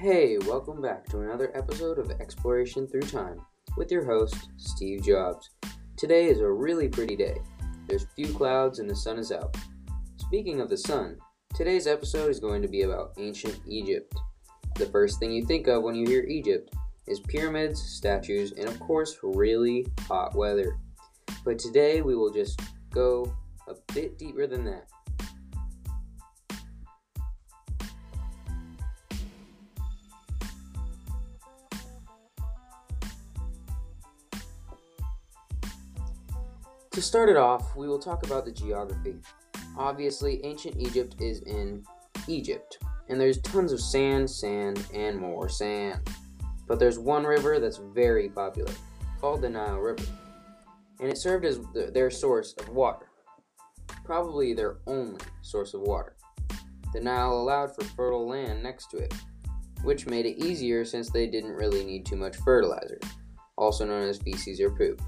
Hey, welcome back to another episode of Exploration Through Time with your host, Steve Jobs. Today is a really pretty day. There's few clouds and the sun is out. Speaking of the sun, today's episode is going to be about ancient Egypt. The first thing you think of when you hear Egypt is pyramids, statues, and of course, really hot weather. But today we will just go a bit deeper than that. To start it off, we will talk about the geography. Obviously, ancient Egypt is in Egypt, and there's tons of sand, sand, and more sand. But there's one river that's very popular, called the Nile River, and it served as their source of water, probably their only source of water. The Nile allowed for fertile land next to it, which made it easier since they didn't really need too much fertilizer, also known as feces or poop.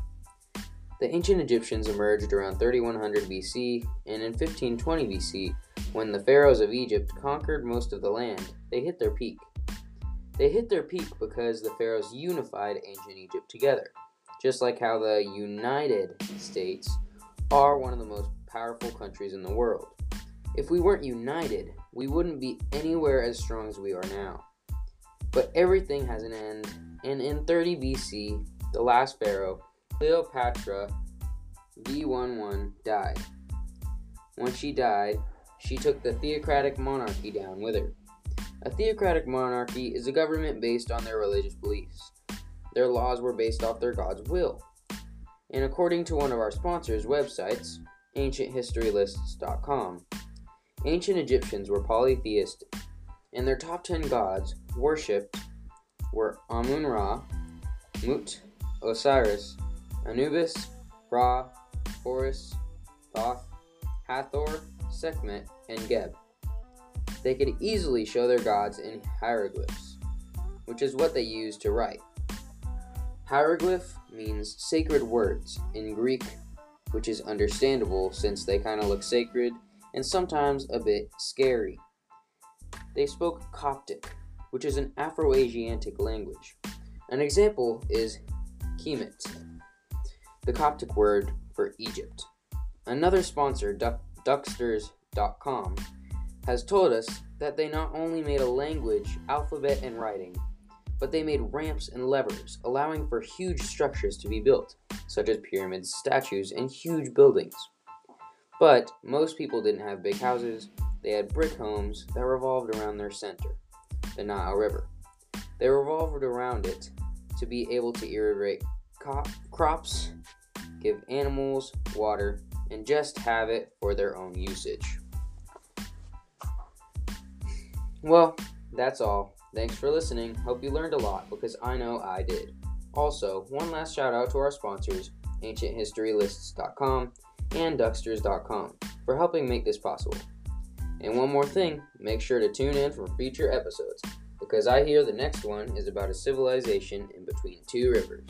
The ancient Egyptians emerged around 3100 BC, and in 1520 BC, when the pharaohs of Egypt conquered most of the land, they hit their peak. They hit their peak because the pharaohs unified ancient Egypt together, just like how the United States are one of the most powerful countries in the world. If we weren't united, we wouldn't be anywhere as strong as we are now. But everything has an end, and in 30 BC, the last pharaoh, Cleopatra VII died. When she died, she took the theocratic monarchy down with her. A theocratic monarchy is a government based on their religious beliefs. Their laws were based off their God's will. And according to one of our sponsors' websites, ancienthistorylists.com, ancient Egyptians were polytheistic, and their top 10 gods worshipped were Amun Ra, Mut, Osiris, Anubis, Ra, Horus, Thoth, Hathor, Sekhmet, and Geb. They could easily show their gods in hieroglyphs, which is what they used to write. Hieroglyph means sacred words in Greek, which is understandable since they kind of look sacred and sometimes a bit scary. They spoke Coptic, which is an Afro Asiatic language. An example is Kemet, the Coptic word for Egypt. Another sponsor, Ducksters.com, has told us that they not only made a language, alphabet, and writing, but they made ramps and levers, allowing for huge structures to be built, such as pyramids, statues, and huge buildings. But most people didn't have big houses, they had brick homes that revolved around their center, the Nile River. They revolved around it to be able to irrigate crops, give animals water, and just have it for their own usage. Well, that's all. Thanks for listening. Hope you learned a lot because I know I did. Also, one last shout out to our sponsors, ancienthistorylists.com and ducksters.com, for helping make this possible. And one more thing, make sure to tune in for future episodes because I hear the next one is about a civilization in between two rivers.